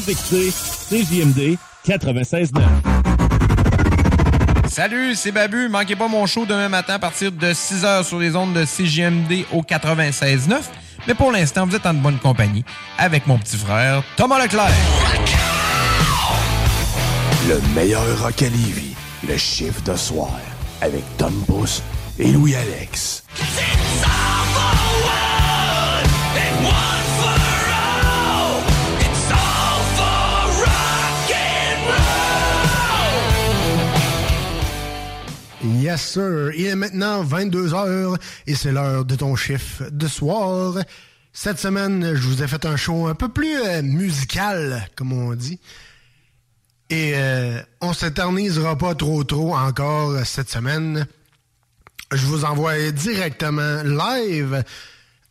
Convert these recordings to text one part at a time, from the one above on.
Vous écoutez CJMD 96.9. Salut, c'est Babu. Manquez pas mon show demain matin à partir de 6h sur les ondes de CGMD au 96.9. Mais pour l'instant, vous êtes en bonne compagnie avec mon petit frère Thomas Leclerc. Le meilleur rock à Lévis, le chiffre de soir, avec Tom Pousse et Louis-Alex. Yes, sir. Il est maintenant 22h et c'est l'heure de ton chiffre de soir. Cette semaine, je vous ai fait un show un peu plus euh, musical, comme on dit. Et euh, on s'éternisera pas trop trop encore cette semaine. Je vous envoie directement live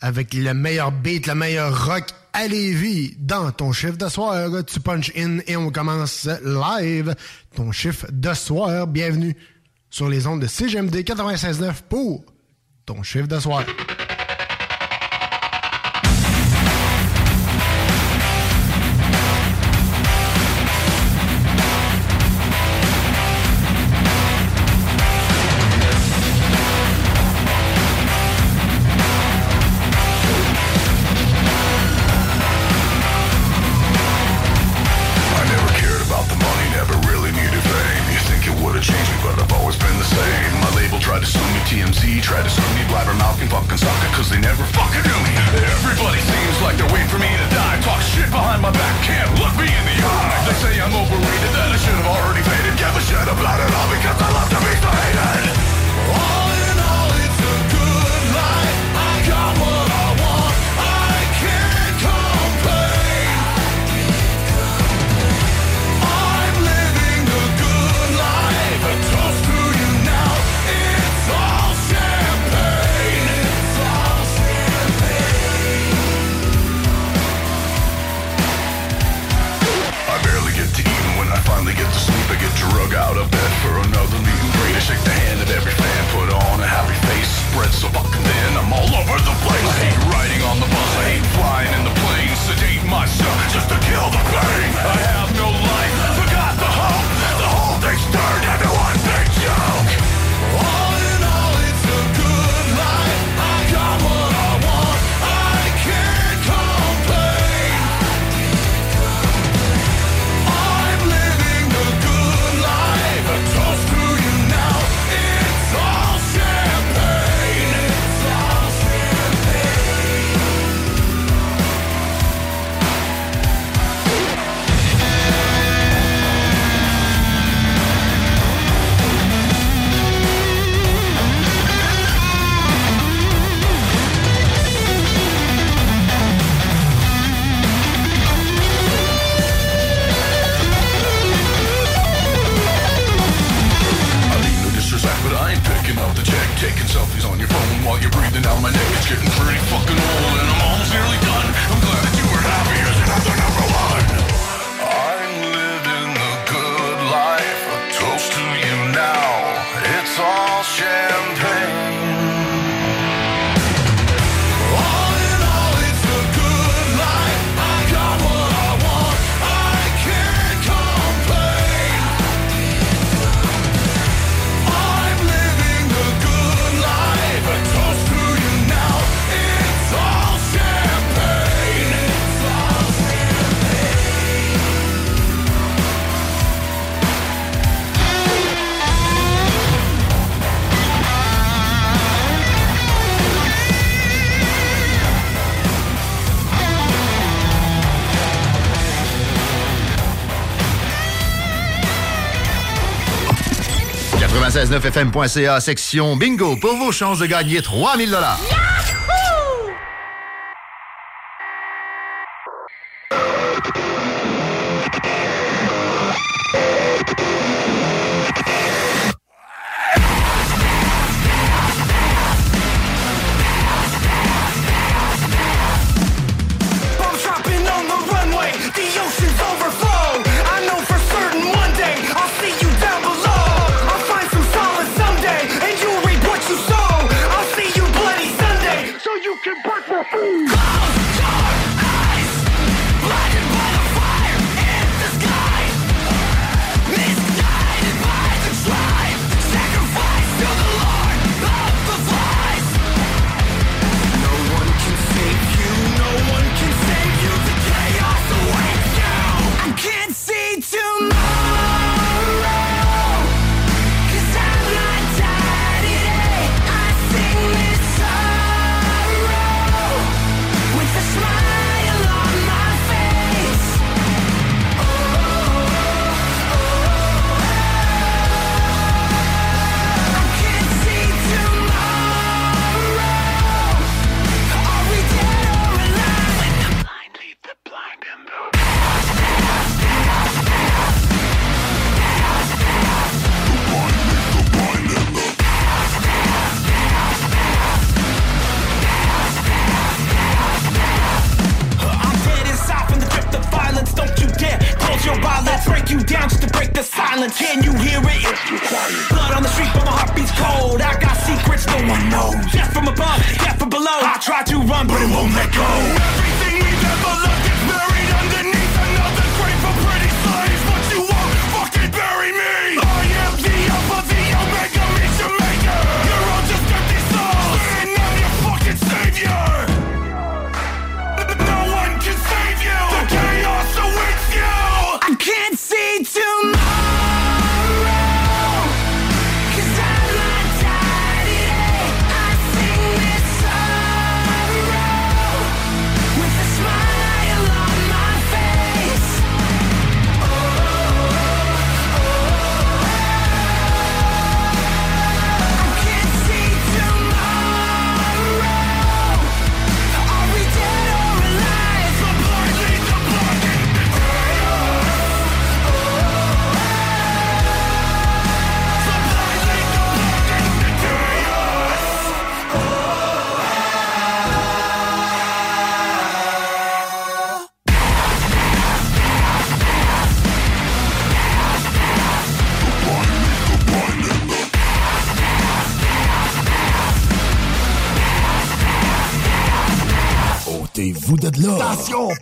avec le meilleur beat, le meilleur rock à Lévis dans ton chiffre de soir. Tu punch in et on commence live. Ton chiffre de soir, bienvenue sur les ondes de CGMD 96.9 pour ton chiffre de. Tried to sue me, Blabbermouth and fucking sucker, cause they never fucking knew me. Everybody seems like they're waiting for me to die. Talk shit behind my back, can't look me in the eye. They say I'm overrated, that I should have already faded. Give a shit about it all because I love to be hated. Over the place. I hate riding on the bus, I hate flying in the plane, sedate myself just to kill the pain. I have 969fm.ca, section bingo, pour vos chances de gagner 3000 dollars. Attention,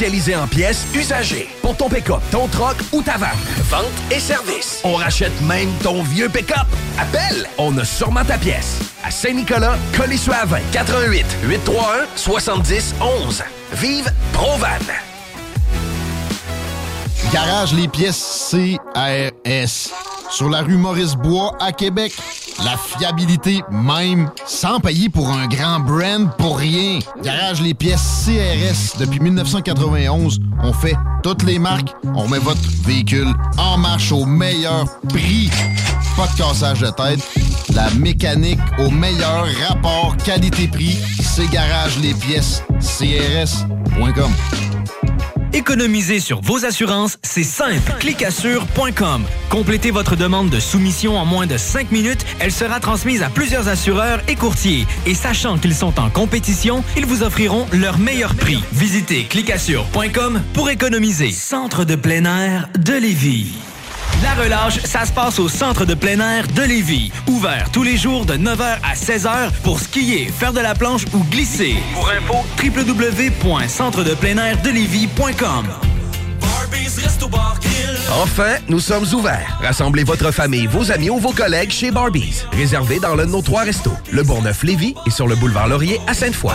En pièces usagées. Pour ton pick-up, ton troc ou ta vanne. Vente et service. On rachète même ton vieux pick-up. Appelle, on a sûrement ta pièce. À Saint-Nicolas, Colissois-20, 88 831 70 11. Vive Provan. Garage les pièces CRS. Sur la rue Maurice-Bois à Québec. La fiabilité même, sans payer pour un grand brand pour rien. Garage les pièces CRS. Depuis 1991, on fait toutes les marques. On met votre véhicule en marche au meilleur prix. Pas de cassage de tête. La mécanique au meilleur rapport qualité-prix. C'est Garage les pièces CRS.com. Économiser sur vos assurances, c'est simple. Clicassure.com. Complétez votre demande de soumission en moins de 5 minutes. Elle sera transmise à plusieurs assureurs et courtiers. Et sachant qu'ils sont en compétition, ils vous offriront leur meilleur prix. Visitez clicassure.com pour économiser. Centre de plein air de Lévis. La relâche, ça se passe au centre de plein air de Lévis. Ouvert tous les jours de 9h à 16h pour skier, faire de la planche ou glisser. Pour info, www.centredepleinairdelévis.com. Enfin, nous sommes ouverts. Rassemblez votre famille, vos amis ou vos collègues chez Barbies. Réservé dans l'un de nos trois restos, le Bourgneuf-Lévis et sur le boulevard Laurier à Sainte-Foy.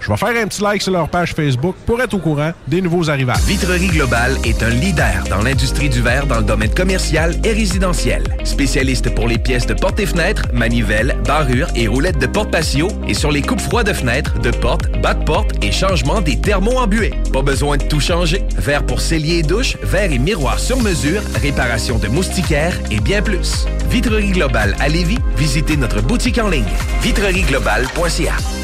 Je vais faire un petit like sur leur page Facebook pour être au courant des nouveaux arrivages. Vitrerie Globale est un leader dans l'industrie du verre dans le domaine commercial et résidentiel. Spécialiste pour les pièces de portes et fenêtres, manivelles, barrures et roulettes de porte patio et sur les coupes froides de fenêtres, de portes, bas de porte et changement des thermos embués. Pas besoin de tout changer. Verre pour cellier et douche, verre et miroir sur mesure, réparation de moustiquaires et bien plus. Vitrerie Globale à Lévis, visitez notre boutique en ligne vitrerieglobale.ca.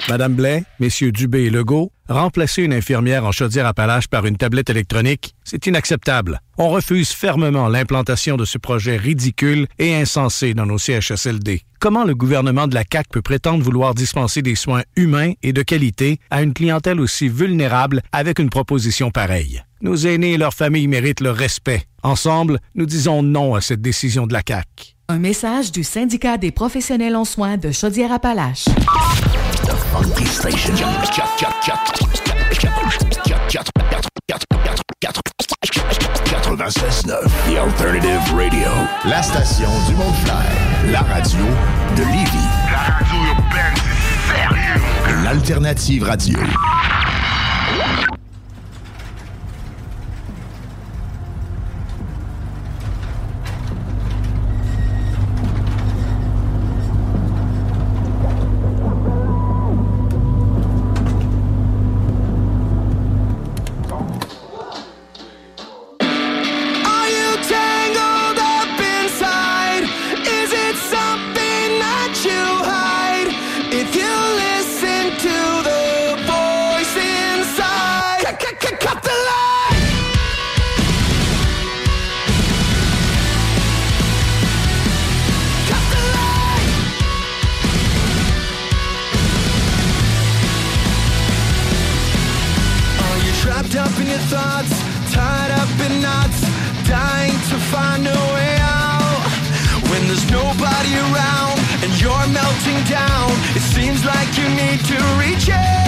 Madame Blais, Messieurs Dubé et Legault, remplacer une infirmière en chaudière-appalaches par une tablette électronique, c'est inacceptable. On refuse fermement l'implantation de ce projet ridicule et insensé dans nos CHSLD. Comment le gouvernement de la CAQ peut prétendre vouloir dispenser des soins humains et de qualité à une clientèle aussi vulnérable avec une proposition pareille? Nos aînés et leurs familles méritent le respect. Ensemble, nous disons non à cette décision de la CAQ. Un message du syndicat des professionnels en soins de Chaudière-Appalaches. Funky Station. 96.9 The Alternative Radio. La station du Mont-Clair. La radio de Lévis. La radio urbaine, c'est sérieux. L'Alternative Radio. Down, it seems like you need to reach out.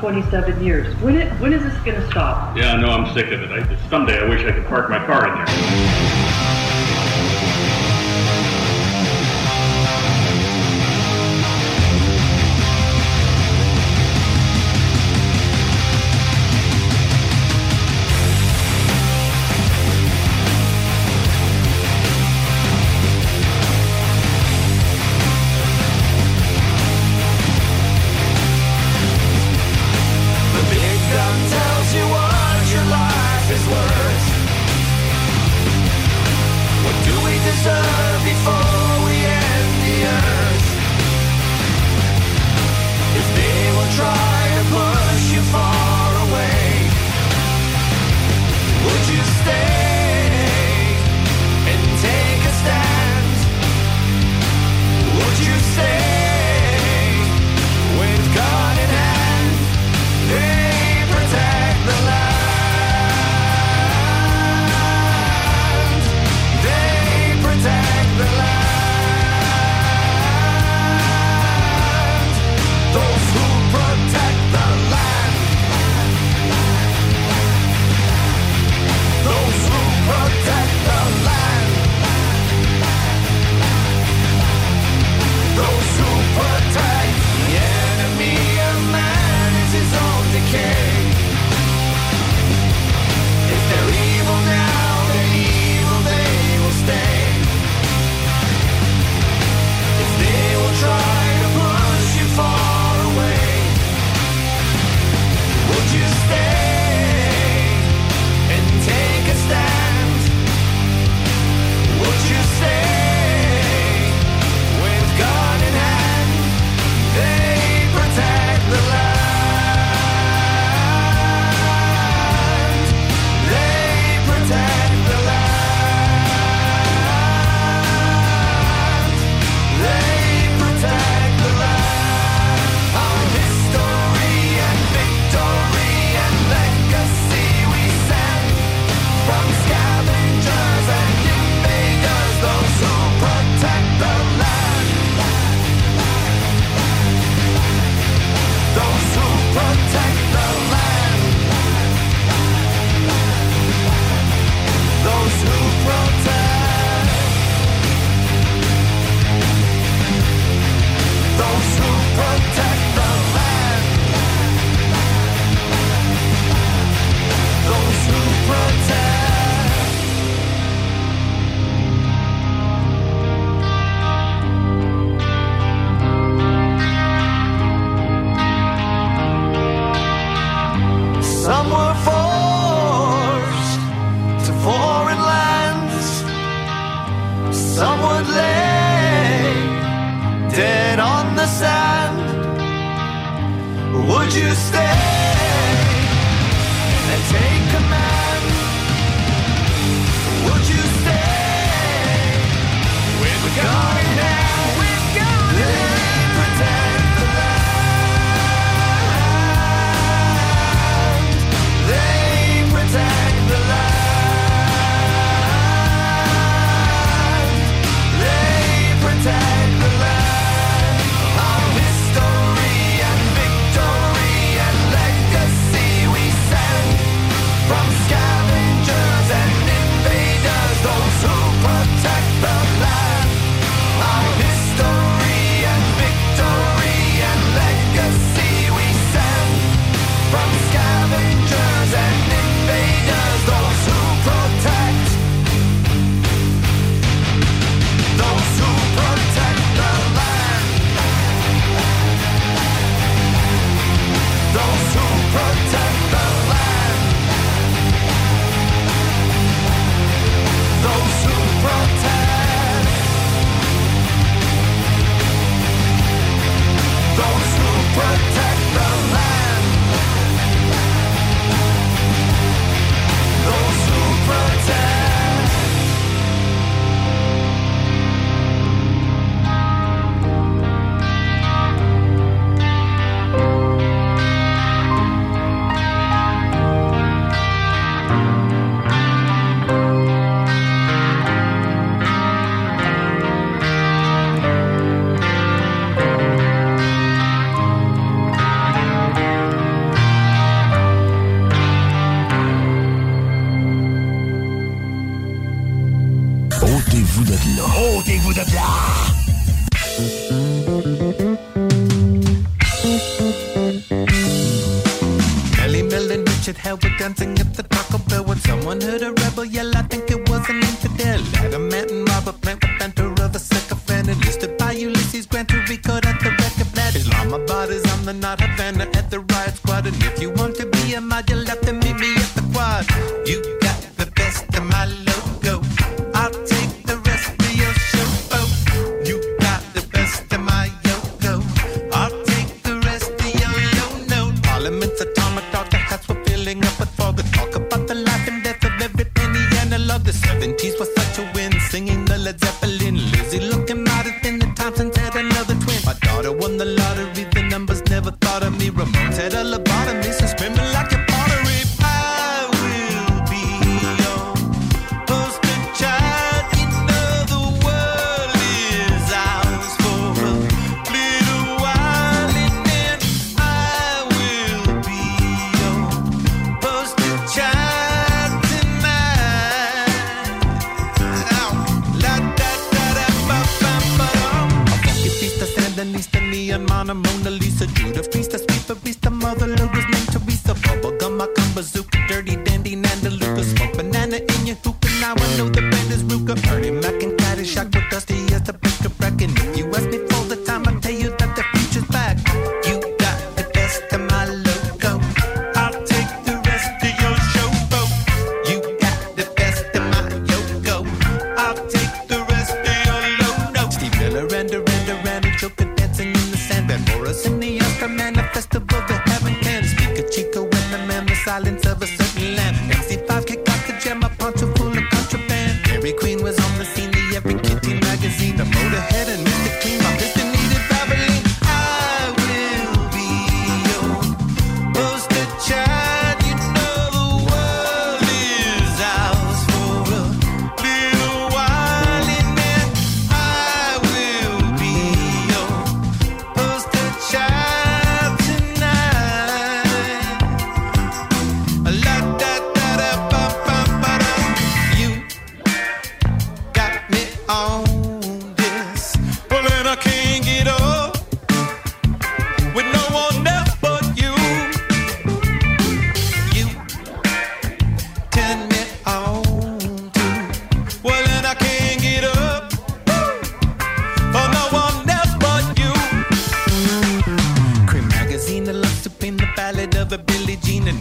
27 years. When, it, when is this going to stop? Yeah, no, I'm sick of it. I, someday I wish I could park my car in there.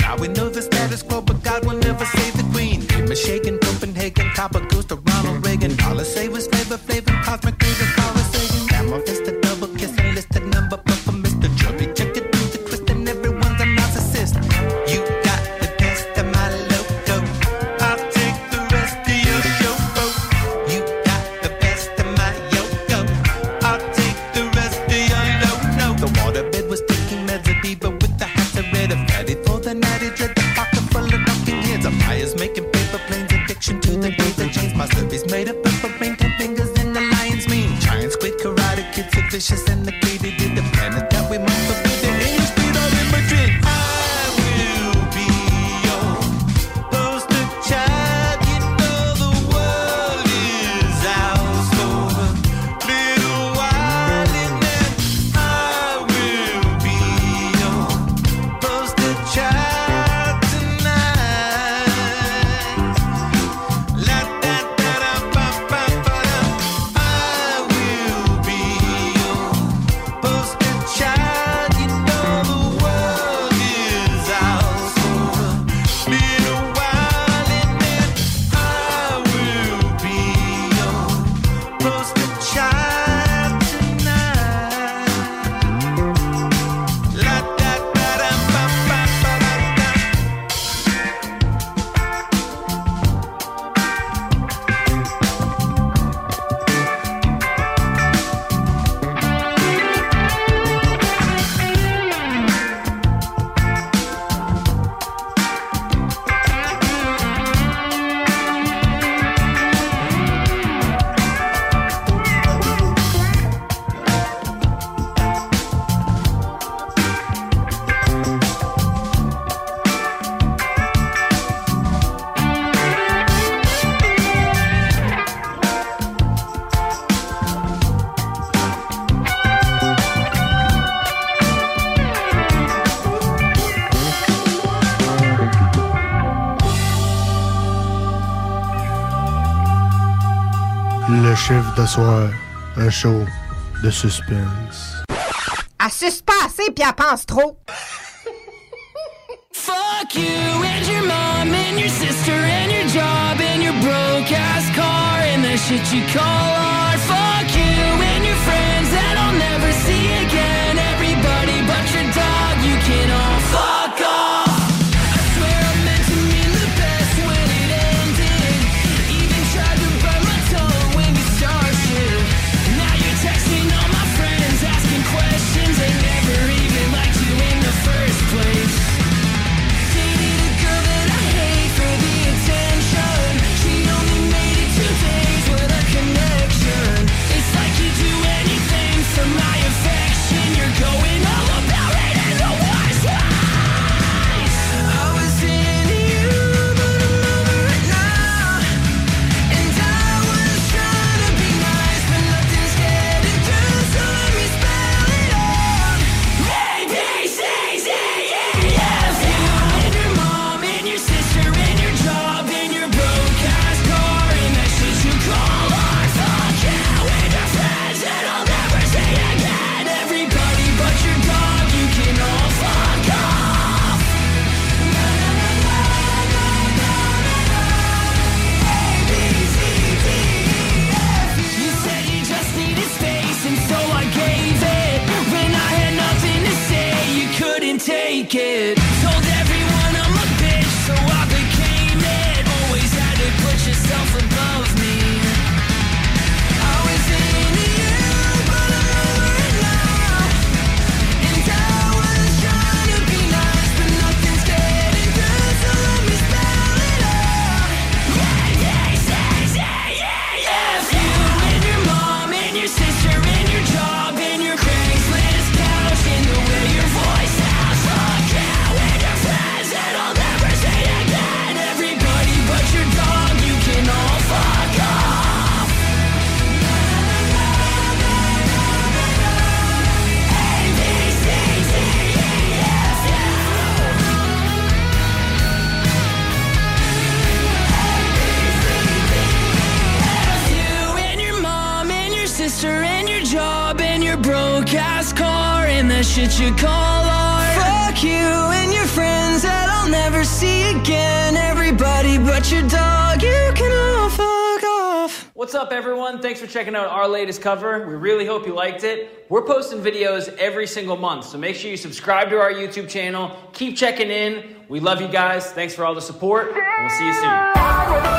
Now we know ce soir, un show de suspense. À suspenser puis à pense trop. Fuck you and your mom and your sister and your job and your broke ass car and the shit you call. our latest cover. We really hope you liked it. We're posting videos every single month, so make sure you subscribe to our YouTube channel. Keep checking in. We love you guys. Thanks for all the support, and we'll see you soon.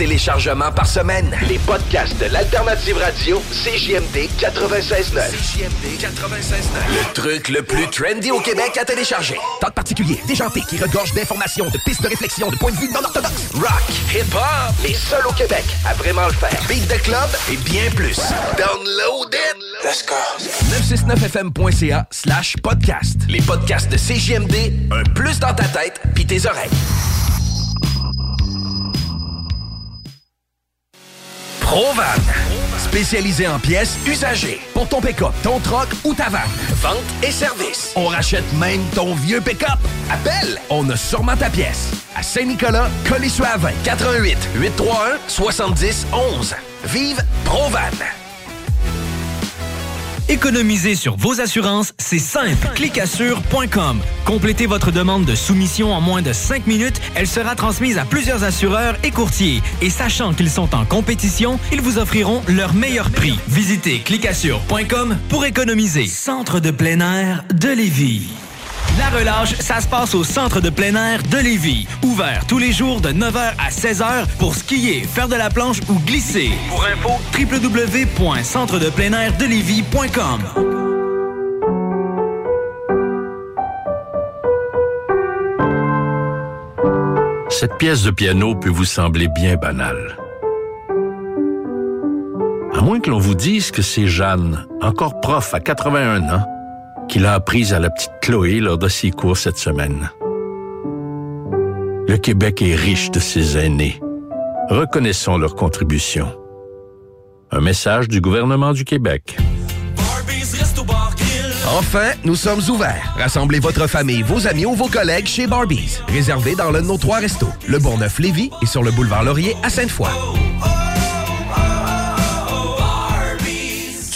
téléchargements par semaine. Les podcasts de l'Alternative Radio, CJMD 96.9. CJMD 96.9. Le truc le plus trendy au Québec à télécharger. Tant particulier, déjanté, qui regorge d'informations, de pistes de réflexion, de points de vue non orthodoxes. Rock, hip-hop, les seuls au Québec à vraiment le faire. Beat de club et bien plus. Download it! Let's go! 969fm.ca slash podcast. Les podcasts de CJMD, un plus dans ta tête pis tes oreilles. Provan, spécialisé en pièces usagées pour ton pick-up, ton troc ou ta vanne. Vente et service. On rachète même ton vieux pick-up. Appelle, on a sûrement ta pièce. À Saint-Nicolas, Colissois 88 831 70 11. Vive Provan. Économiser sur vos assurances, c'est simple. Clicassure.com. Complétez votre demande de soumission en moins de 5 minutes. Elle sera transmise à plusieurs assureurs et courtiers. Et sachant qu'ils sont en compétition, ils vous offriront leur meilleur prix. Visitez clicassure.com pour économiser. Centre de plein air de Lévis. La relâche, ça se passe au centre de plein air de Lévis. Ouvert tous les jours de 9h à 16h pour skier, faire de la planche ou glisser. Pour info, www.centredepleinairdelévis.com. Cette pièce de piano peut vous sembler bien banale. À moins que l'on vous dise que c'est Jeanne, encore prof à 81 ans, qui l'a apprise à la petite Chloé lors de ses cours cette semaine. Le Québec est riche de ses aînés. Reconnaissons leur contribution. Un message du gouvernement du Québec. Enfin, nous sommes ouverts. Rassemblez votre famille, vos amis ou vos collègues chez Barbies. Réservé dans l'un de nos trois restos, le Bourgneuf-Lévis et sur le boulevard Laurier à Sainte-Foy.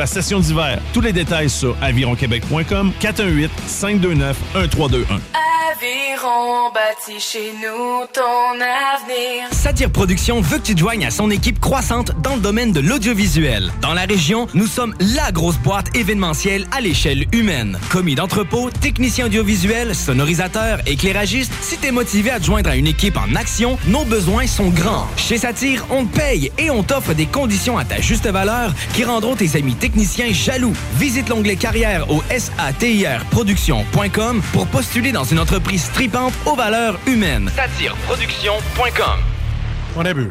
la session d'hiver. Tous les détails sur avironquebec.com 418 529 1321. Aviron bâti chez nous ton avenir. Satire Productions veut que tu te joignes à son équipe croissante dans le domaine de l'audiovisuel. Dans la région, nous sommes la grosse boîte événementielle à l'échelle humaine. Commis d'entrepôt, technicien audiovisuel, sonorisateur, éclairagiste, si t'es motivé à te joindre à une équipe en action, nos besoins sont grands. Chez Satire, on te paye et on t'offre des conditions à ta juste valeur qui rendront tes amis techniciens jaloux. Visite l'onglet carrière au satirproduction.com pour postuler dans une entreprise stripante aux valeurs humaines. Satireproduction.com On a bu.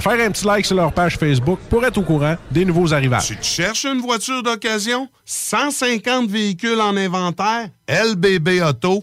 faire un petit like sur leur page Facebook pour être au courant des nouveaux arrivages. Tu cherches une voiture d'occasion? 150 véhicules en inventaire? lbbauto.com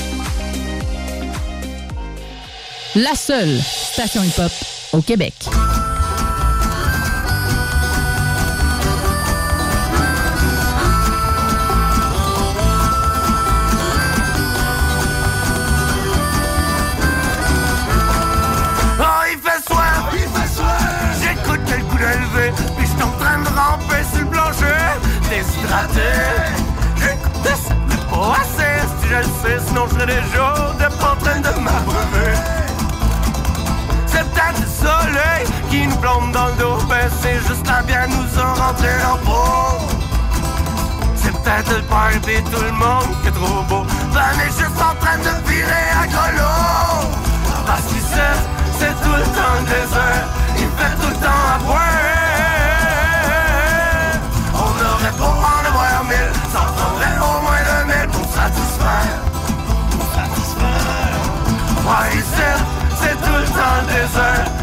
La seule station hip-hop au Québec. Oh, il fait soir! Il fait soir! J'écoute le coup d'élevé, puis je en train de ramper sur le plancher, déshydraté. J'écoute ça, mais pas assez, si je le sais, sinon je déjà de pas en train de m'abreuver. Soleil qui nous plombe dans le dos, ben c'est juste la bière nous a rentré en peau. C'est peut-être le et tout le monde qui est trop beau. Ben, est juste en train de virer à grelot. Parce qu'ici, c'est tout le temps le désert. Il fait tout le temps à boire. On aurait pour en avoir mille. Ça en prendrait au moins deux mille pour satisfaire. Pour satisfaire. Ouais, c'est tout le temps le désert.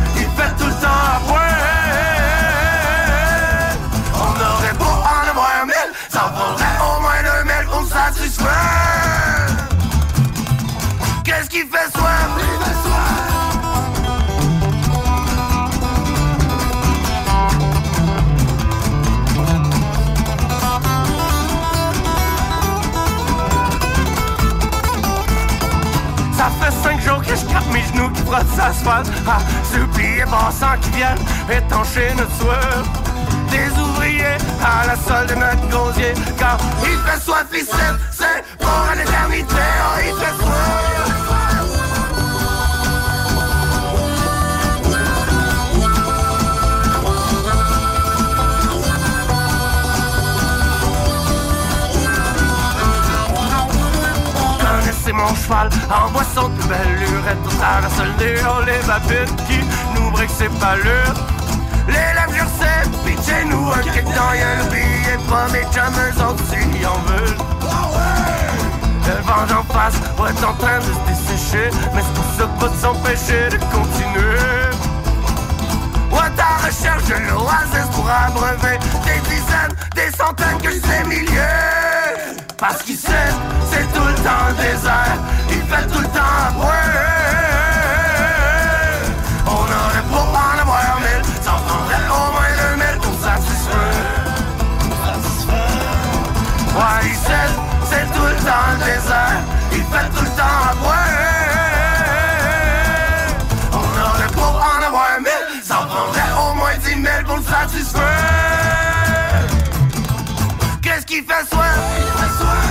L'asphalte Ah, supplier passants qui viennent étancher notre sueur. Des ouvriers à la solde de notre gosier Car il fait soif ici, c'est pour une éternité Oh, il fait soif Mon cheval en boisson de belle lurette Au traverse le néon, les babines qui nous briquent ses palures Les lèvres jersey, pitchez nous un kick dans N'oubliez pas mes jammers en dessus, en veulent Le vent d'en face, ouais, en train de se dessécher. Mais c'est pour ça de s'empêcher de continuer. Ouais, ta recherche de l'oasis pour abreuver Des dizaines, des centaines, que sais milliers. Parce qu'ici, c'est tout le temps désert Il fait tout le temps boire On aurait pour en avoir mille. Ça en prendrait au moins deux mille pour satisfaire. Ouais, ici, c'est tout le temps le désert Il fait tout le temps boire on aurait pour en avoir mille, ça en prendrait au moins dix mille pour satisfaire. Qu'est-ce qui fait soif? Il fait Oh,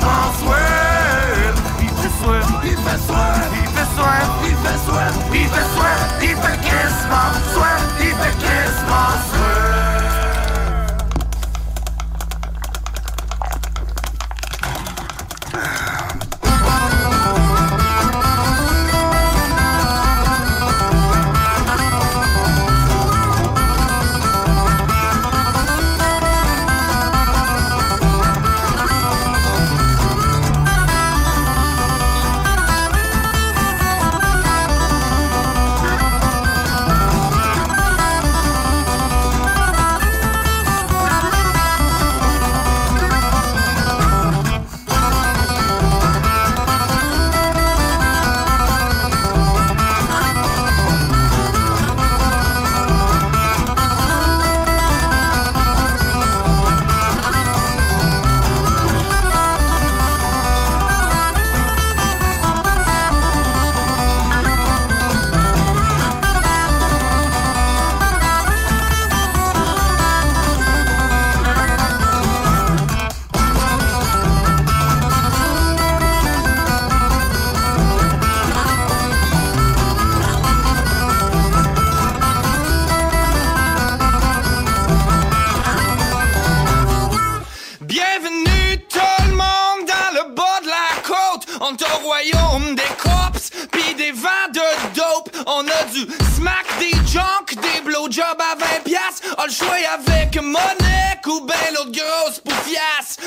soif. Il fait soif, il fait soif, il fait soif, il fait soif, il fait soif, il fait crissement soif, il fait crissement soif. À 20 piastres. On le choix avec Monique ou ben l'autre grosse poufiasse.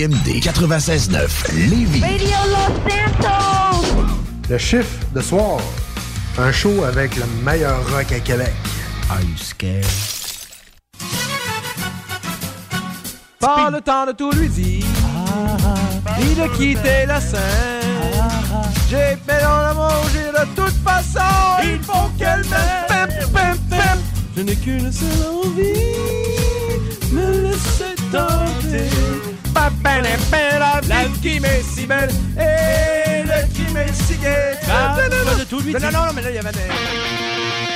CJMD 96.9 Lévis. Radio Los Santos. Le chiffre de soir. Un show avec le meilleur rock à Québec. Are you scared? Pas le temps de tout lui dire, ah, ah, ni de ah, quitter la scène. J'ai fait dans l'amour, j'ai de toute façon, il faut qu'elle m'aime. Je n'ai qu'une seule envie, me laisser tenter belle, est la vie. La si belle et le crime est si gai. Ah. Non, non, non, mais là, il y avait des...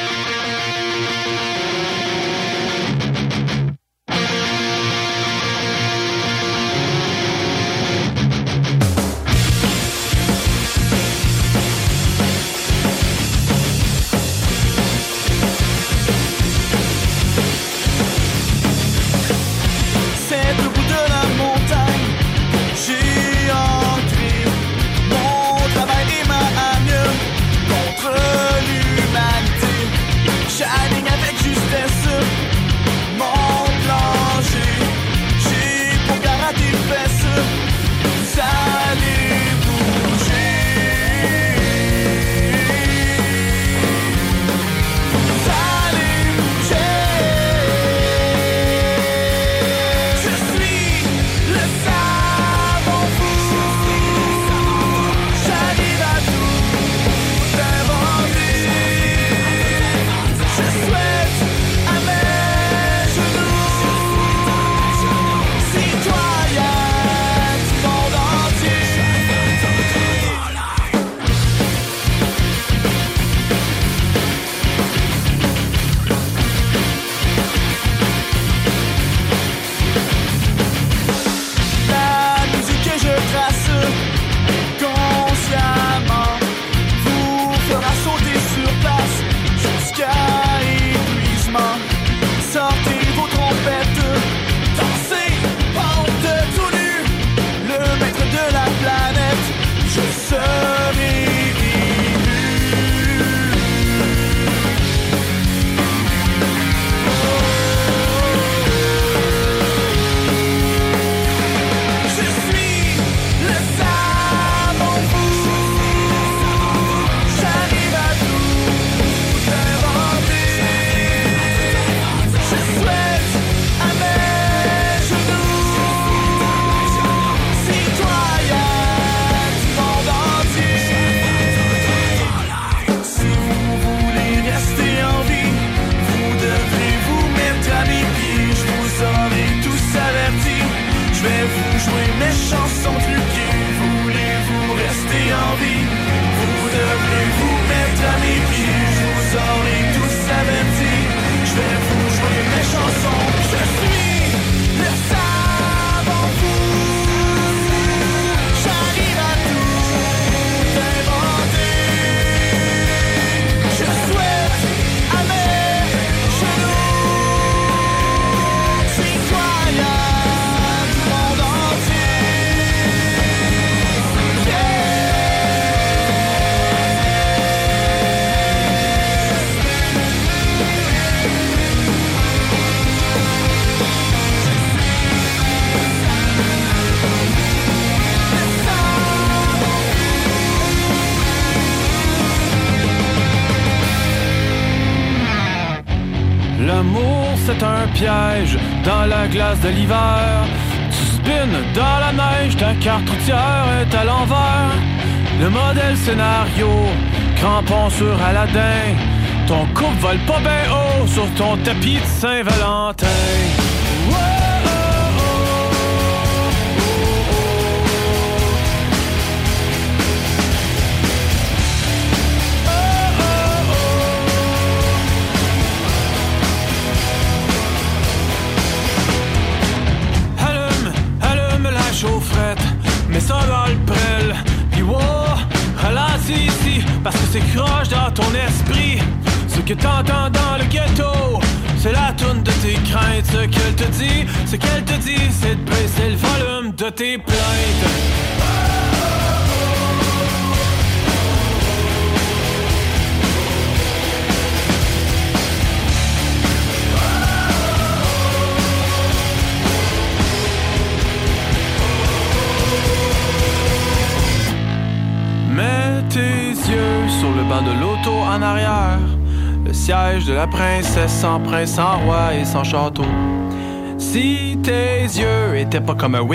de.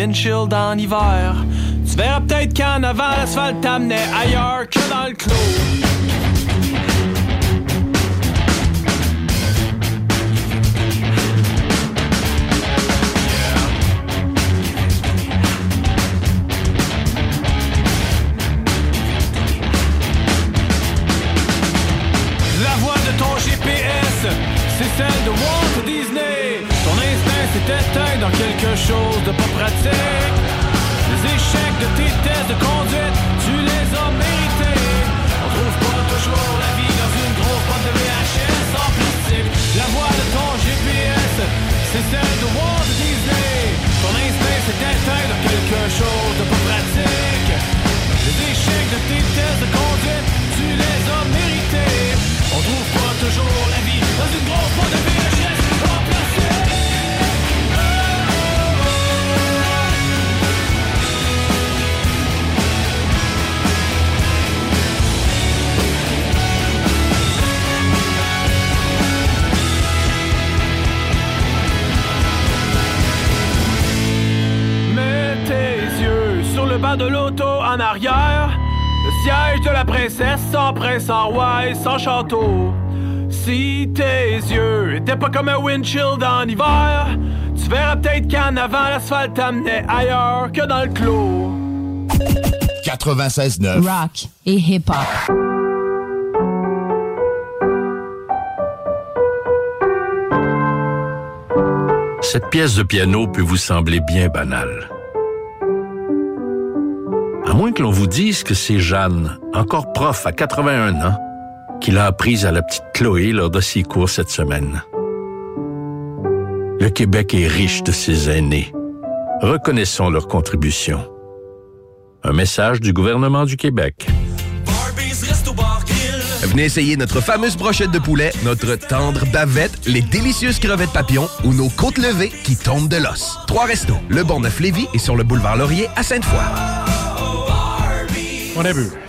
Windshield en hiver, tu verras peut-être qu'en avant l'asphalte t'amenait ailleurs que dans le clos. La voix de ton GPS, c'est celle de Walt Disney. Éteint dans quelque chose de pas pratique. Les échecs de tes tests de conduite, tu les as mérités. On trouve pas toujours la vie dans une grosse boîte de VHS en plastique. La voix de ton GPS, c'est celle de Walt Disney. Ton instinct s'est éteint dans quelque chose de pas pratique. Les échecs de tes tests de conduite, tu les as mérités. On trouve pas toujours la vie dans une grosse boîte de VHS de l'auto en arrière. Le siège de la princesse sans prince, sans roi et sans château. Si tes yeux étaient pas comme un windshield en hiver, tu verras peut-être qu'en avant l'asphalte t'amenait ailleurs que dans le clos. 96.9. Rock et hip-hop. Cette pièce de piano peut vous sembler bien banale. Moins que l'on vous dise que c'est Jeanne, encore prof à 81 ans, qui l'a apprise à la petite Chloé lors de ses cours cette semaine. Le Québec est riche de ses aînés. Reconnaissons leur contribution. Un message du gouvernement du Québec. Venez essayer notre fameuse brochette de poulet, notre tendre bavette, les délicieuses crevettes papillons ou nos côtes levées qui tombent de l'os. Trois restos, le Bonneuf Lévis et sur le boulevard Laurier à Sainte-Foy. On a vu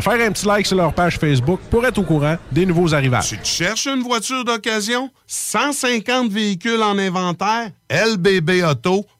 faire un petit like sur leur page Facebook pour être au courant des nouveaux arrivages. Tu cherches une voiture d'occasion? 150 véhicules en inventaire? lbbauto.com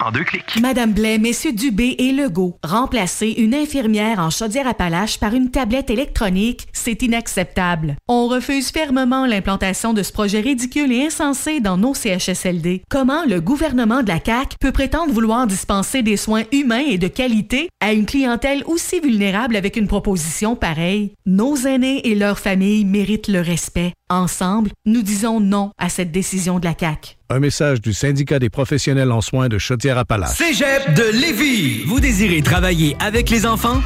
en deux clics. Madame Blais, Messieurs Dubé et Legault, remplacer une infirmière en Chaudière-Appalaches par une tablette électronique, c'est inacceptable. On refuse fermement l'implantation de ce projet ridicule et insensé dans nos CHSLD. Comment le gouvernement de la CAQ peut prétendre vouloir dispenser des soins humains et de qualité à une clientèle aussi vulnérable avec une proposition pareille? Nos aînés et leurs familles méritent le respect. Ensemble, nous disons non à cette décision de la CAQ. Un message du syndicat des professionnels en soins de Chaudière-Appalaches. Cégep de Lévis. Vous désirez travailler avec les enfants?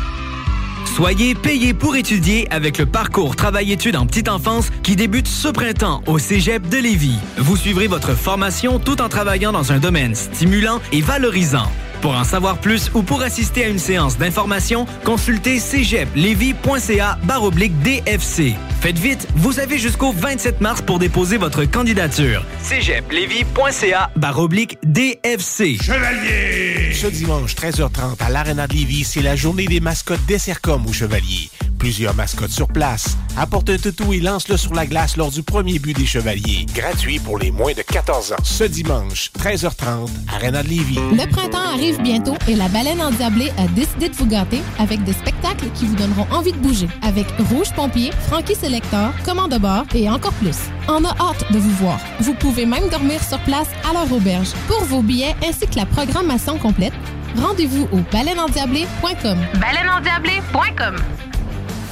Soyez payé pour étudier avec le parcours Travail-études en petite enfance qui débute ce printemps au Cégep de Lévis. Vous suivrez votre formation tout en travaillant dans un domaine stimulant et valorisant. Pour en savoir plus ou pour assister à une séance d'information, consultez cégeplevy.ca baroblique DFC. Faites vite, vous avez jusqu'au 27 mars pour déposer votre candidature. cégeplevy.ca baroblique DFC. Chevalier! Ce dimanche, 13h30, à l'Arena de Lévis, c'est la journée des mascottes des Sercom au Chevalier. Plusieurs mascottes sur place. Apporte un toutou et lance-le sur la glace lors du premier but des Chevaliers. Gratuit pour les moins de 14 ans. Ce dimanche, 13h30, Arena de Lévis. Le printemps arrive bientôt et la baleine endiablée a décidé de vous gâter avec des spectacles qui vous donneront envie de bouger. Avec Rouge Pompier, Frankie Selector, Commande de bord et encore plus. On a hâte de vous voir. Vous pouvez même dormir sur place à leur auberge. Pour vos billets ainsi que la programmation complète, rendez-vous au baleineendiablé.com. Baleineendiablé.com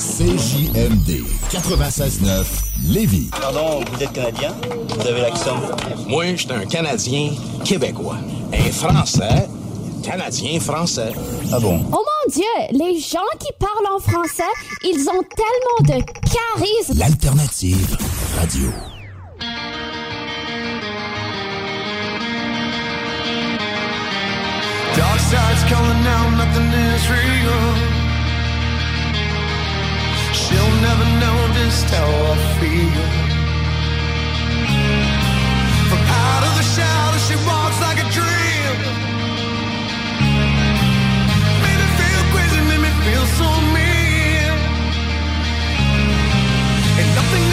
CJMD 96.9 Lévis. Pardon, vous êtes Canadien? Vous avez l'accent? Moi, je suis un Canadien québécois. Un Français canadien-français. Ah bon? Oh mon Dieu, les gens qui parlent en français, ils ont tellement de charisme. L'alternative radio. Dark side's calling out, nothing is real. She'll never know just how I feel. From out of the shadow, she walks like a dream. Made me feel crazy, made me feel so mean. Ain't nothing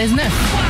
96.9.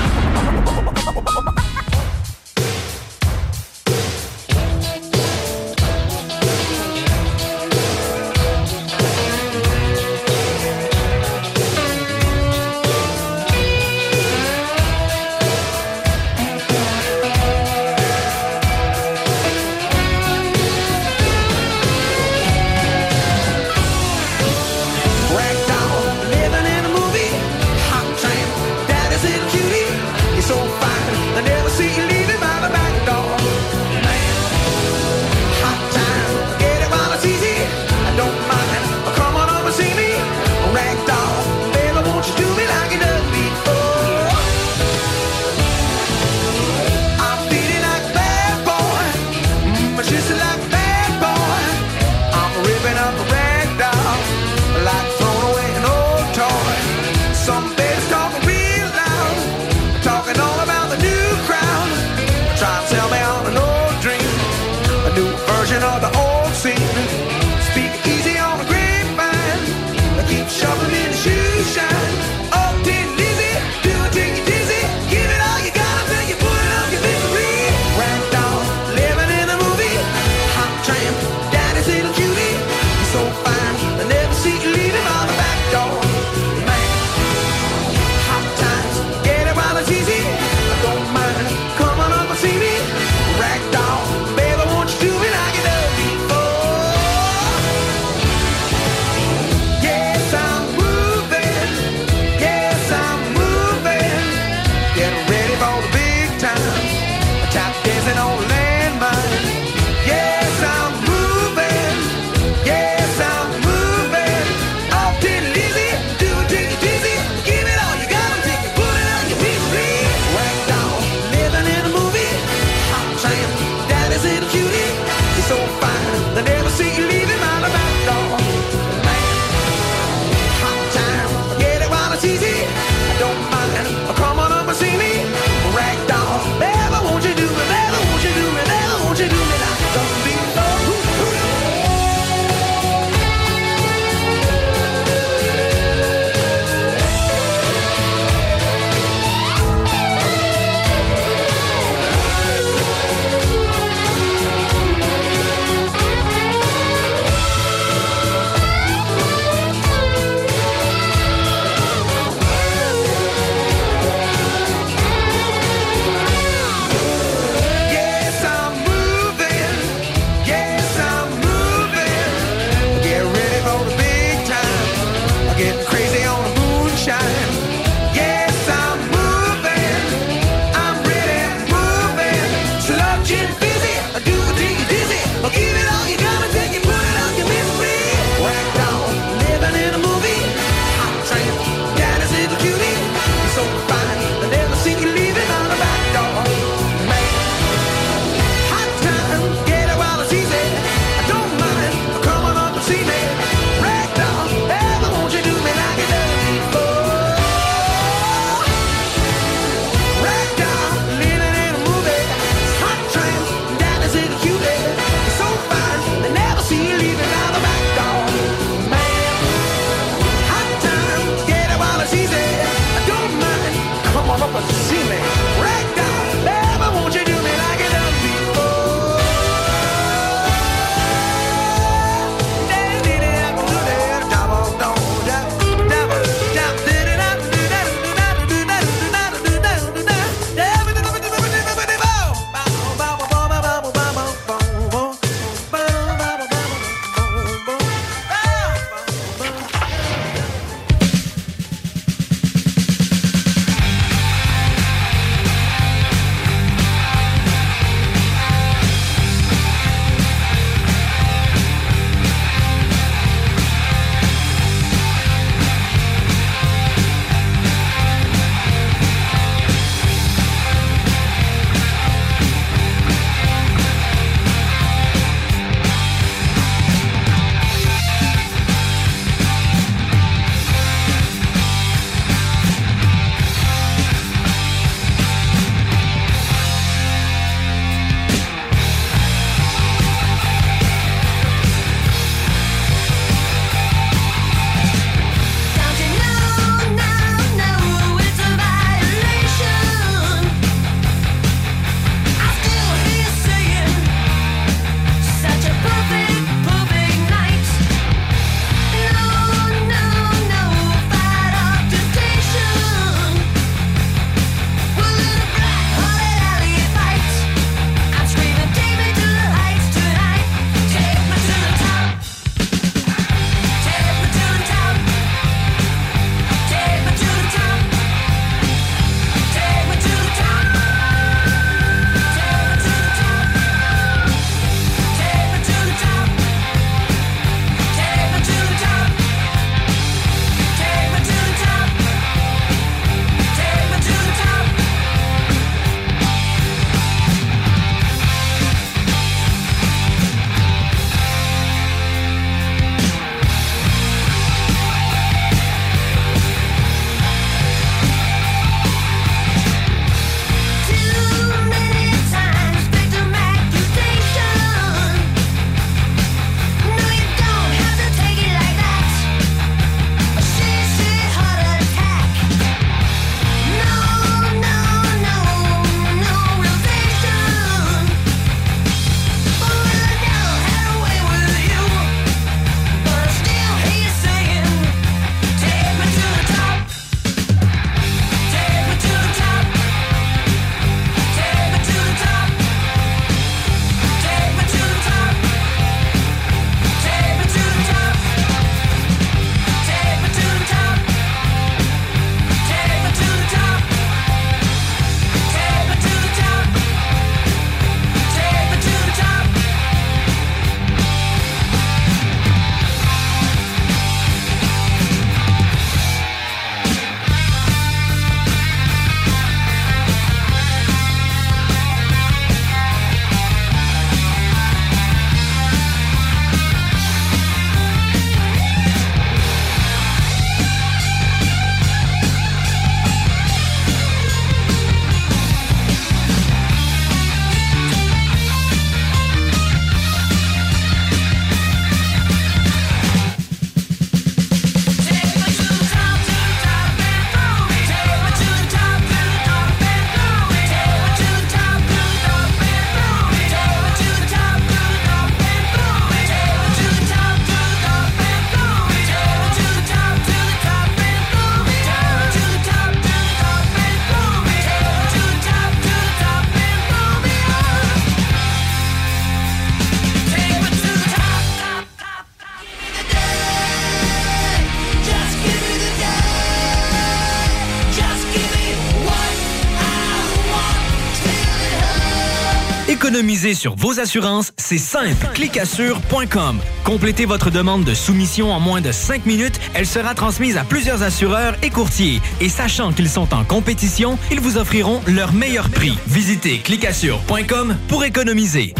Sur vos assurances, c'est simple. Clicassure.com. Complétez votre demande de soumission en moins de 5 minutes. Elle sera transmise à plusieurs assureurs et courtiers. Et sachant qu'ils sont en compétition, ils vous offriront leur meilleur prix. Visitez clicassure.com pour économiser.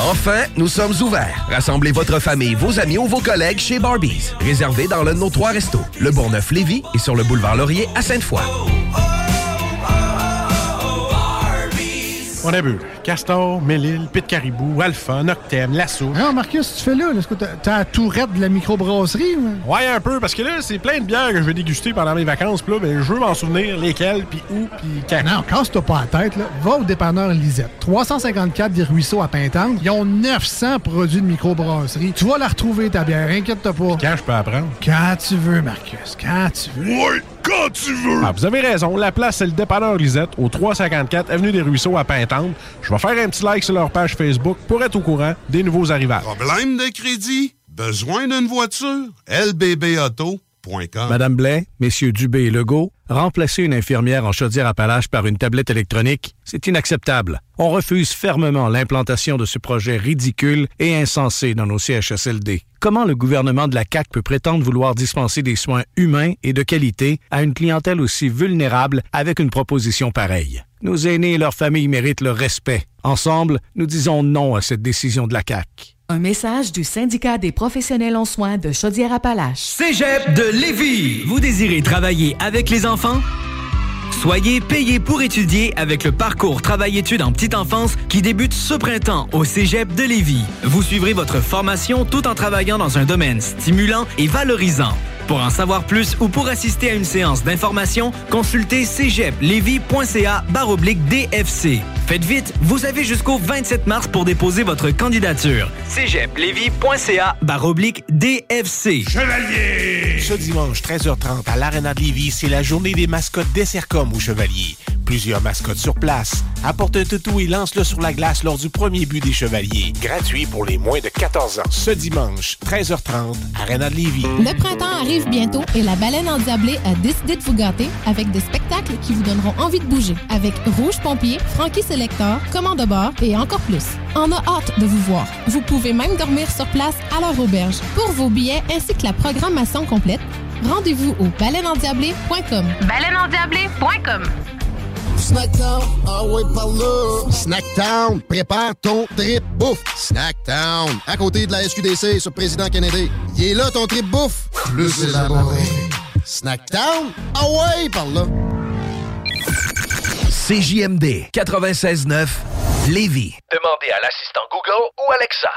Enfin, nous sommes ouverts. Rassemblez votre famille, vos amis ou vos collègues chez Barbies. Réservé dans l'un de nos trois restos, le Bourgneuf-Lévis et sur le boulevard Laurier à Sainte-Foy. On a vu. Castor, Mélile, Pit Caribou, Alpha, Noctem, Lasso. Non, Marcus, tu fais là. Est-ce que t'as la tourette de la microbrasserie? ou? Ouais, un peu, parce que là, c'est plein de bières que je vais déguster pendant mes vacances. Puis là, ben, je veux m'en souvenir lesquelles, puis où, puis quand. Non, casse-toi pas la tête. Là. Va au dépanneur Lisette. 354 des Ruisseaux à Pintante. Ils ont 900 produits de microbrasserie. Tu vas la retrouver, ta bière. Inquiète-toi pas. Quand je peux apprendre? Quand tu veux, Marcus. Quand tu veux. Quand tu veux! Ah, vous avez raison. La place, c'est le dépanneur Lisette, au 354 Avenue des Ruisseaux à Pintante. Je vais faire un petit like sur leur page Facebook pour être au courant des nouveaux arrivages. Problème de crédit? Besoin d'une voiture? lbbauto.com Madame Blais, messieurs Dubé et Legault, remplacer une infirmière en chaudière-appalaches par une tablette électronique, c'est inacceptable. On refuse fermement l'implantation de ce projet ridicule et insensé dans nos CHSLD. Comment le gouvernement de la CAQ peut prétendre vouloir dispenser des soins humains et de qualité à une clientèle aussi vulnérable avec une proposition pareille? Nos aînés et leurs familles méritent le respect. Ensemble, nous disons non à cette décision de la CAQ. Un message du syndicat des professionnels en soins de Chaudière-Appalaches. Cégep de Lévis. Vous désirez travailler avec les enfants? Soyez payé pour étudier avec le parcours Travail-études en petite enfance qui débute ce printemps au Cégep de Lévis. Vous suivrez votre formation tout en travaillant dans un domaine stimulant et valorisant. Pour en savoir plus ou pour assister à une séance d'information, consultez cégeplevy.ca baroblique DFC. Faites vite, vous avez jusqu'au 27 mars pour déposer votre candidature. cégeplevy.ca baroblique DFC. Chevalier! Ce dimanche, 13h30, à l'Arena de Lévis, c'est la journée des mascottes des Sercom au Chevalier. Plusieurs mascottes sur place. Apporte un toutou et lance-le sur la glace lors du premier but des Chevaliers. Gratuit pour les moins de 14 ans. Ce dimanche, 13h30, Arena de Lévis. Le printemps arrive bientôt et la baleine endiablée a décidé de vous gâter avec des spectacles qui vous donneront envie de bouger. Avec Rouge Pompier, Frankie Selector, Commande de bord et encore plus. On a hâte de vous voir. Vous pouvez même dormir sur place à leur auberge. Pour vos billets ainsi que la programmation complète, rendez-vous au baleineendiablée.com. Baleineendiablée.com. Snackdown, ah ouais, par là. Snackdown, prépare ton trip bouffe. Snackdown, à côté de la SQDC sur Président Kennedy. Il est là ton trip bouffe. Plus élaboré. Snackdown, ah ouais, par là. CJMD 96.9 Lévis. Demandez à l'assistant Google ou Alexa.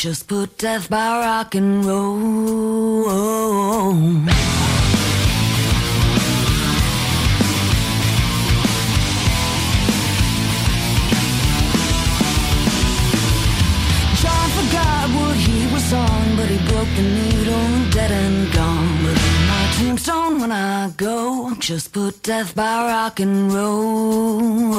Just put death by rock and roll. John forgot what he was on, but he broke the needle, dead and gone. But my tombstone when I go, just put death by rock and roll.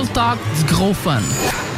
Real Talk, du gros fun.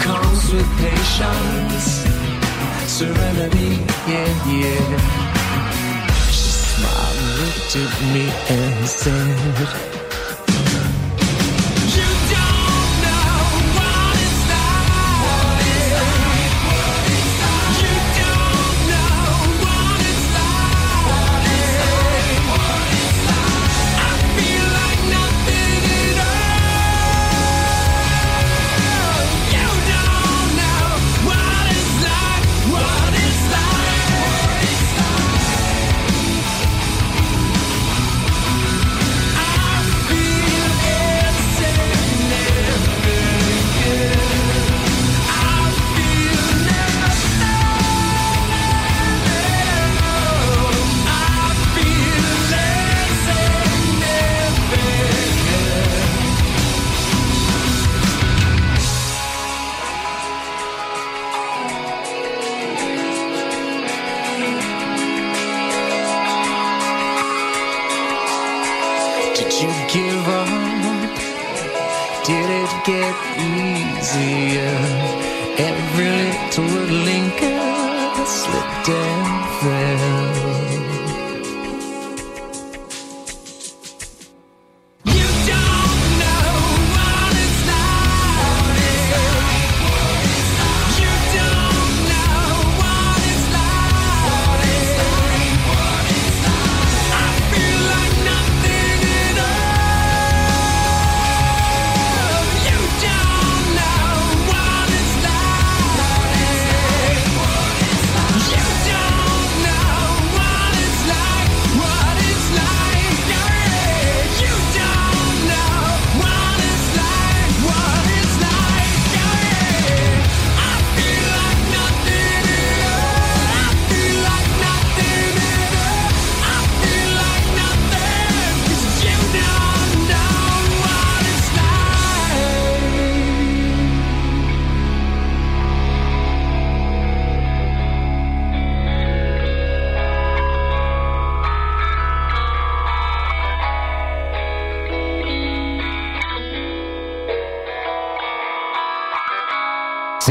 Comes with patience. Serenity, yeah, yeah. She smiled, looked at me and said,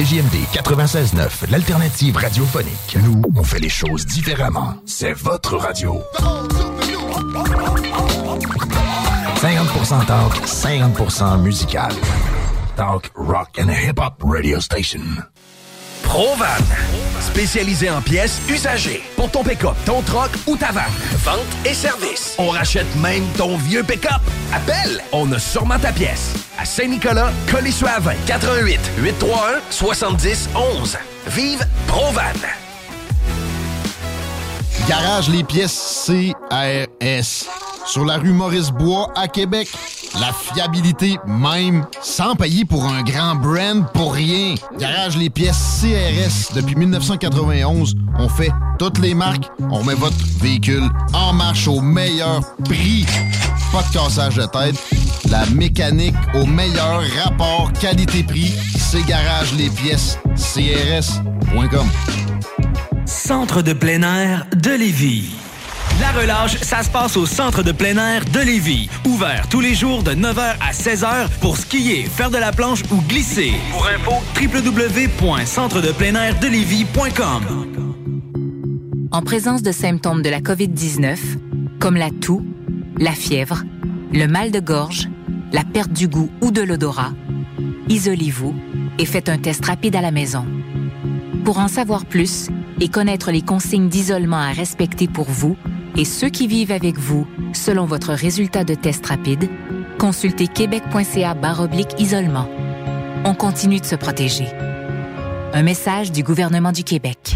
CJMD 96.9, l'alternative radiophonique. Nous, on fait les choses différemment. C'est votre radio. 50% talk, 50% musical. Talk, rock and hip-hop radio station. Provan. Spécialisé en pièces usagées. Pour ton pick-up, ton troc ou ta vanne. Vente et service. On rachète même ton vieux pick-up. Appelle, on a sûrement ta pièce. À Saint-Nicolas, 20. 88 831 70 11. Vive Provan. Garage les pièces CRS. Sur la rue Maurice-Bois à Québec. La fiabilité même, sans payer pour un grand brand pour rien. Garage les pièces CRS. Depuis 1991, on fait toutes les marques. On met votre véhicule en marche au meilleur prix. Pas de cassage de tête. La mécanique au meilleur rapport qualité-prix. C'est Garage les pièces CRS.com. Centre de plein air de Lévis. La relâche, ça se passe au Centre de plein air de Lévis. Ouvert tous les jours de 9h à 16h pour skier, faire de la planche ou glisser. Pour info, www.centredepleinairdelévis.com En présence de symptômes de la COVID-19, comme la toux, la fièvre, le mal de gorge, la perte du goût ou de l'odorat, isolez-vous et faites un test rapide à la maison. Pour en savoir plus, et connaître les consignes d'isolement à respecter pour vous et ceux qui vivent avec vous selon votre résultat de test rapide, consultez québec.ca baroblique isolement. On continue de se protéger. Un message du gouvernement du Québec.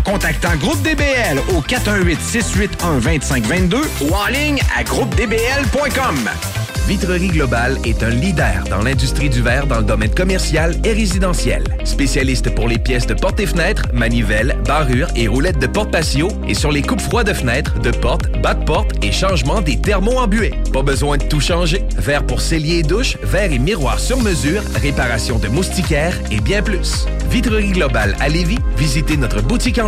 contactant Groupe DBL au 418-681-2522 ou en ligne à groupedbl.com. Vitrerie Globale est un leader dans l'industrie du verre dans le domaine commercial et résidentiel. Spécialiste pour les pièces de portes et fenêtres, manivelles, barrures et roulettes de porte patio et sur les coupes froides de fenêtres, de portes, bas de porte et changement des thermos en buée. Pas besoin de tout changer. Verre pour cellier et douche, verre et miroir sur mesure, réparation de moustiquaires et bien plus. Vitrerie Globale à Lévis, visitez notre boutique en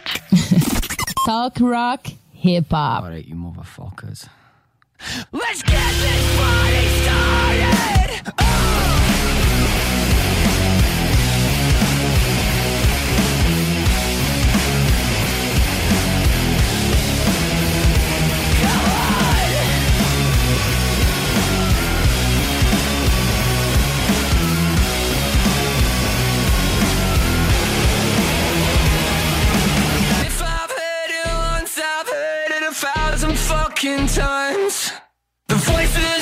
Talk rock, hip hop. Alright, you motherfuckers. Let's get this party started! If fucking times. The voices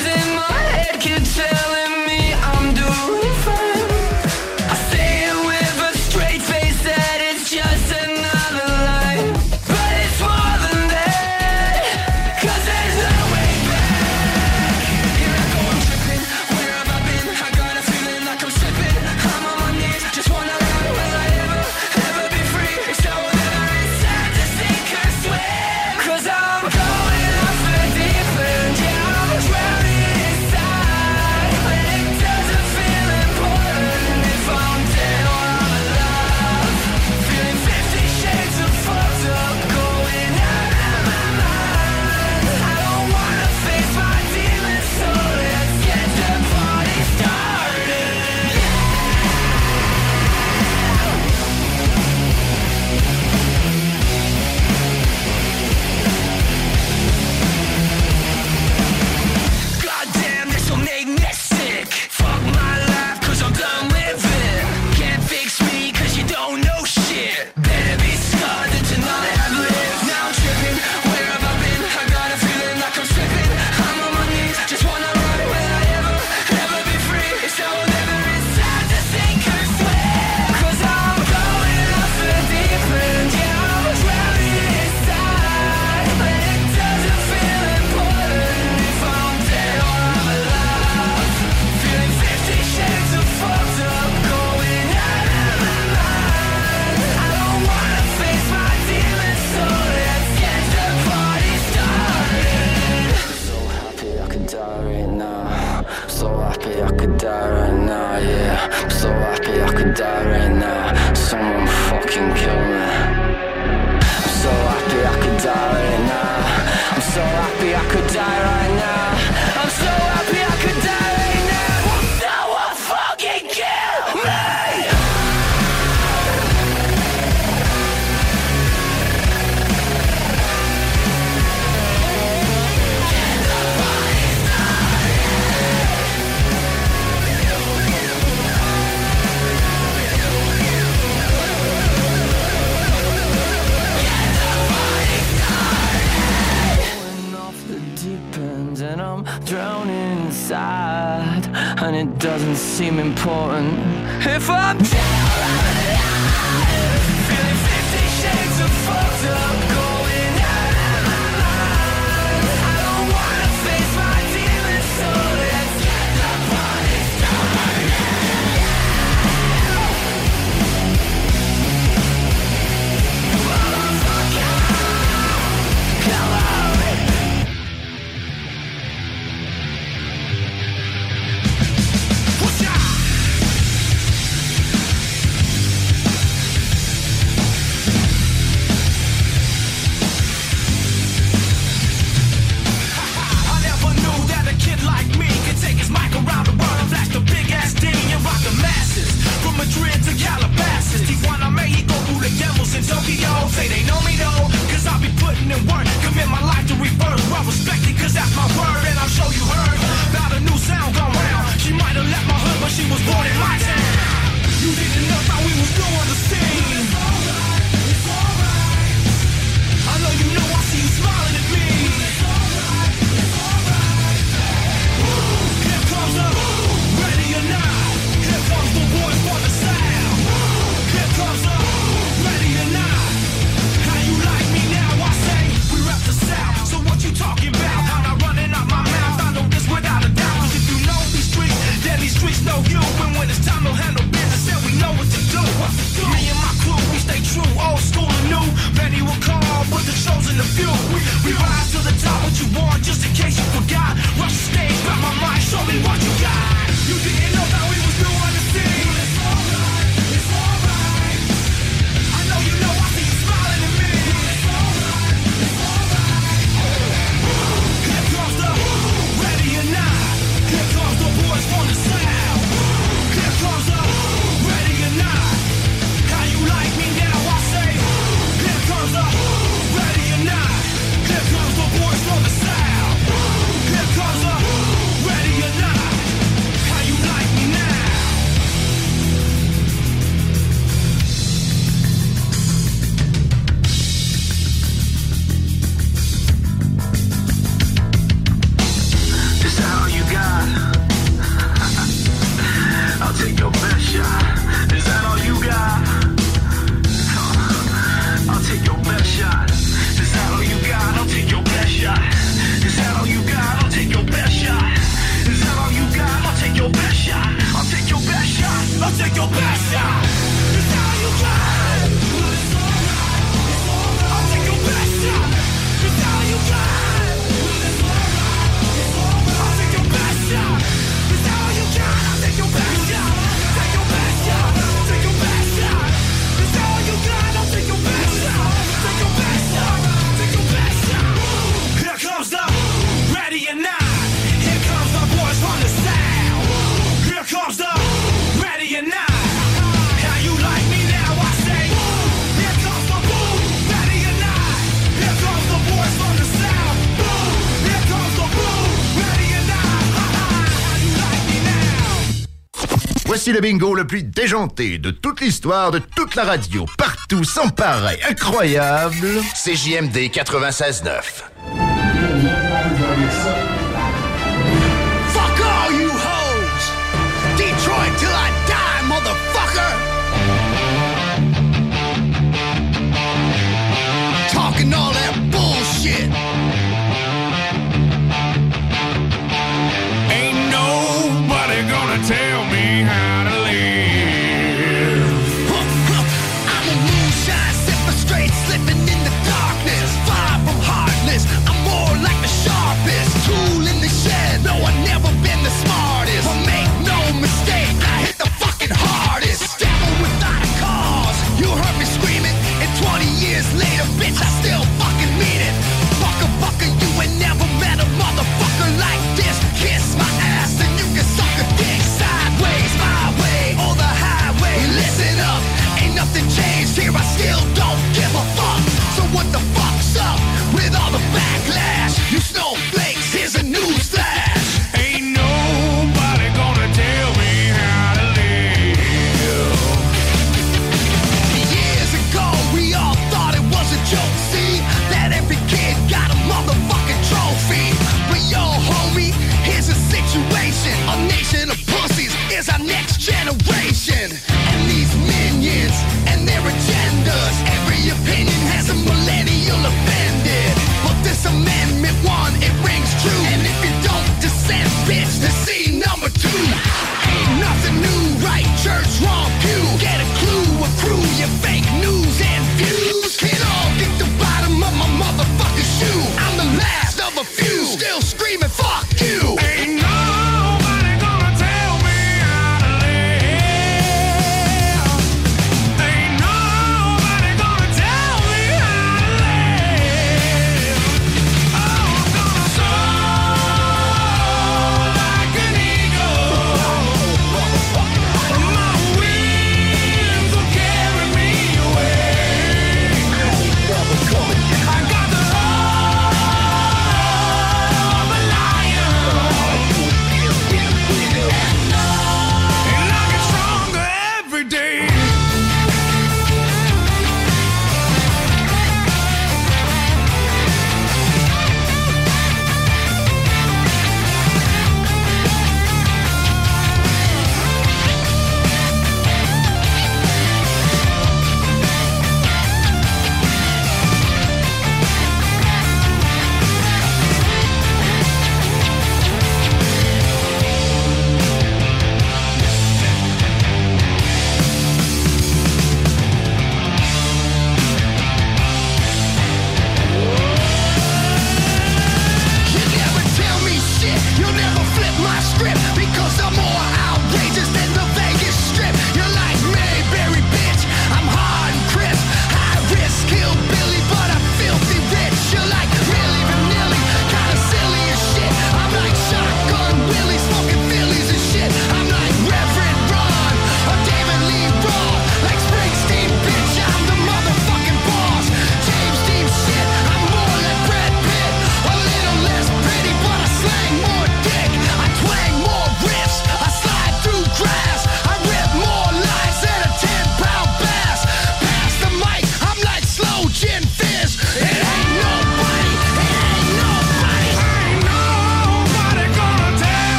Le bingo le plus déjanté de toute l'histoire, de toute la radio, partout, sans pareil, incroyable. CJMD 96.9.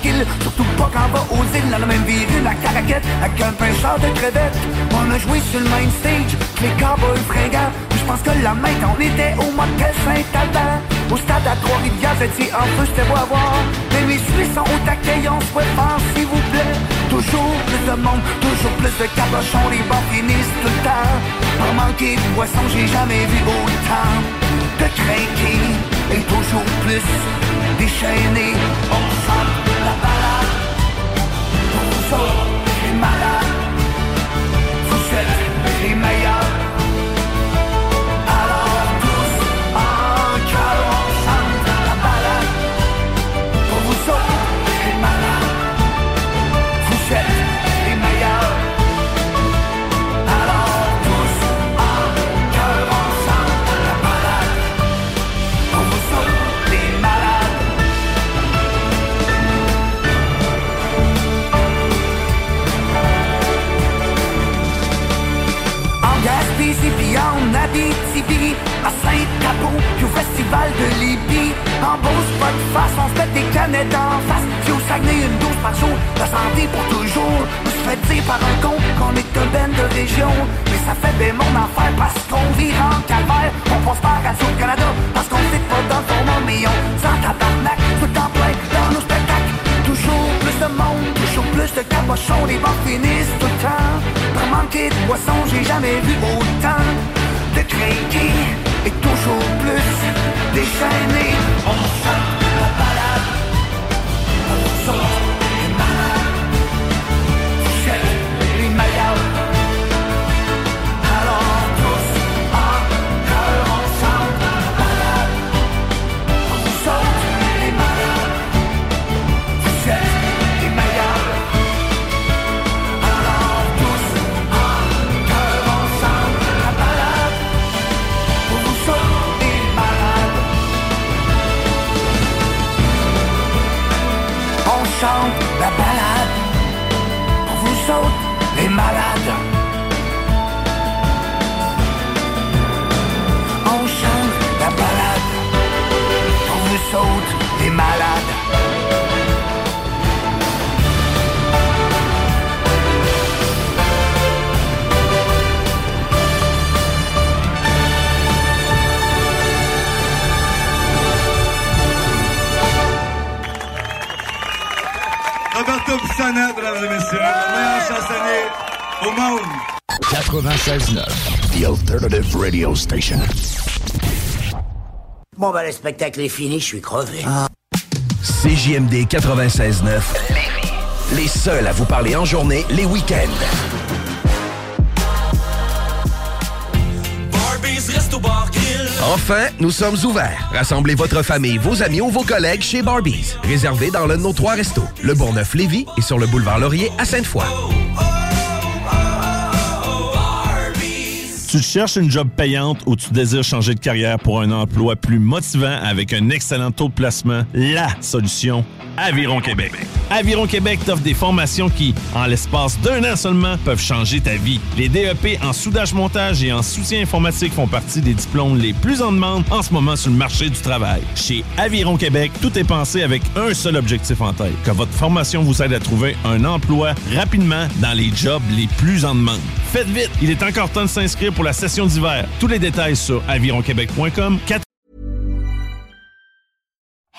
tranquille, surtout pas quand on va aux îles, dans la même virée, la caraquette, avec un pincheur de crevettes. On a joué sur le main stage, les cowboys fringants, je pense que la main, on était au mois de Saint-Albert, au stade à Trois-Rivières, j'étais en feu, j'étais beau à voir, mais mes Suisses sont au taquet, on faire, s'il vous plaît, toujours plus de monde, toujours plus de cabochons, les bars finissent tout le temps, par manquer de boisson, j'ai jamais vu autant de craquer. Et toujours plus déchaîné. La balade Puis au Festival de Libye. En beau spot de face, on se met des canettes en face. Puis au Saguenay, une dose par jour, la santé pour toujours. On se fait dire par un con qu'on est un ben de région. Mais ça fait bien mon affaire parce qu'on vit en calvaire. On passe par Radio-Canada parce qu'on sait pas dans le format, mais on s'en tabarnak tout le temps plein dans nos spectacles. Toujours plus de monde, toujours plus de cabochons, les bars finissent tout le temps. Pour manquer de boisson, j'ai jamais vu autant de craquer toujours plus. Déchaîné. On chante la balade, on saute Radio Station. Bon, ben, le spectacle est fini, je suis crevé. CJMD 96.9. Les seuls à vous parler en journée, les week-ends. Enfin, nous sommes ouverts. Rassemblez votre famille, vos amis ou vos collègues chez Barbies. Réservé dans l'un de nos trois restos, le Bourgneuf-Lévis et sur le boulevard Laurier à Sainte-Foy. Tu cherches une job payante ou tu désires changer de carrière pour un emploi plus motivant avec un excellent taux de placement? La solution, Aviron Québec. Aviron Québec t'offre des formations qui, en l'espace d'un an seulement, peuvent changer ta vie. Les DEP en soudage-montage et en soutien informatique font partie des diplômes les plus en demande en ce moment sur le marché du travail. Chez Aviron Québec, tout est pensé avec un seul objectif en tête, que votre formation vous aide à trouver un emploi rapidement dans les jobs les plus en demande. Faites vite, il est encore temps de s'inscrire pour la session d'hiver. Tous les détails sur avironquebec.com.